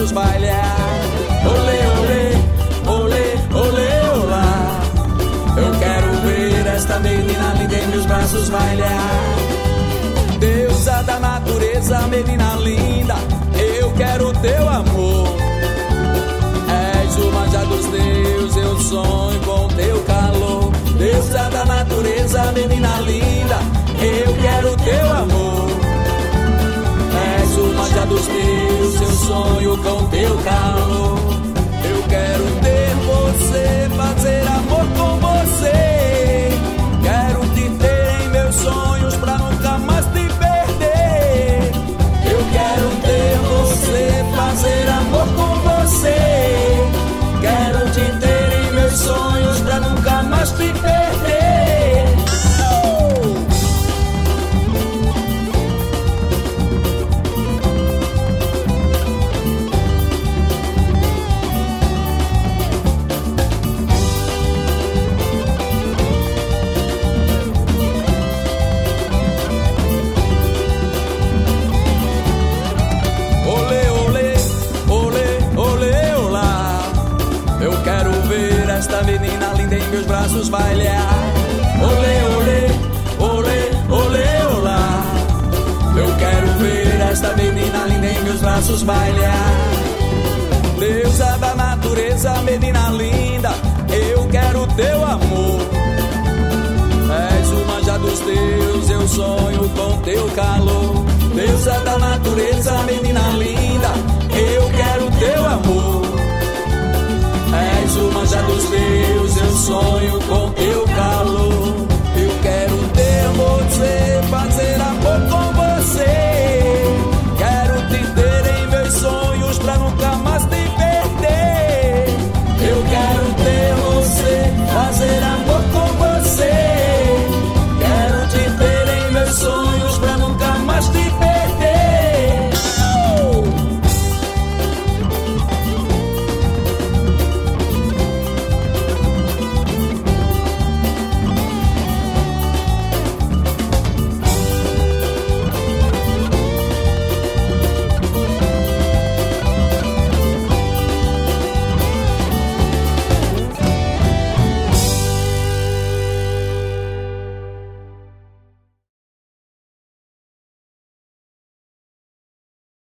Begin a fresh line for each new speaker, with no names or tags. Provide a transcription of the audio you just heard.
braços bailar. Olê, olê, olê, olê, olá. Eu quero ver esta menina linda em meus braços bailar. Deusa da natureza, menina linda, eu quero teu amor. És o manjar dos deuses, eu sonho com teu calor. Deusa da natureza, menina linda, be fair. Meus braços bailar. Olê, olê, olê, olê, olá. Eu quero ver esta menina linda em meus braços bailar. Deusa da natureza, menina linda, eu quero teu amor. És o manjar dos teus, eu sonho com teu calor. Deusa da natureza, menina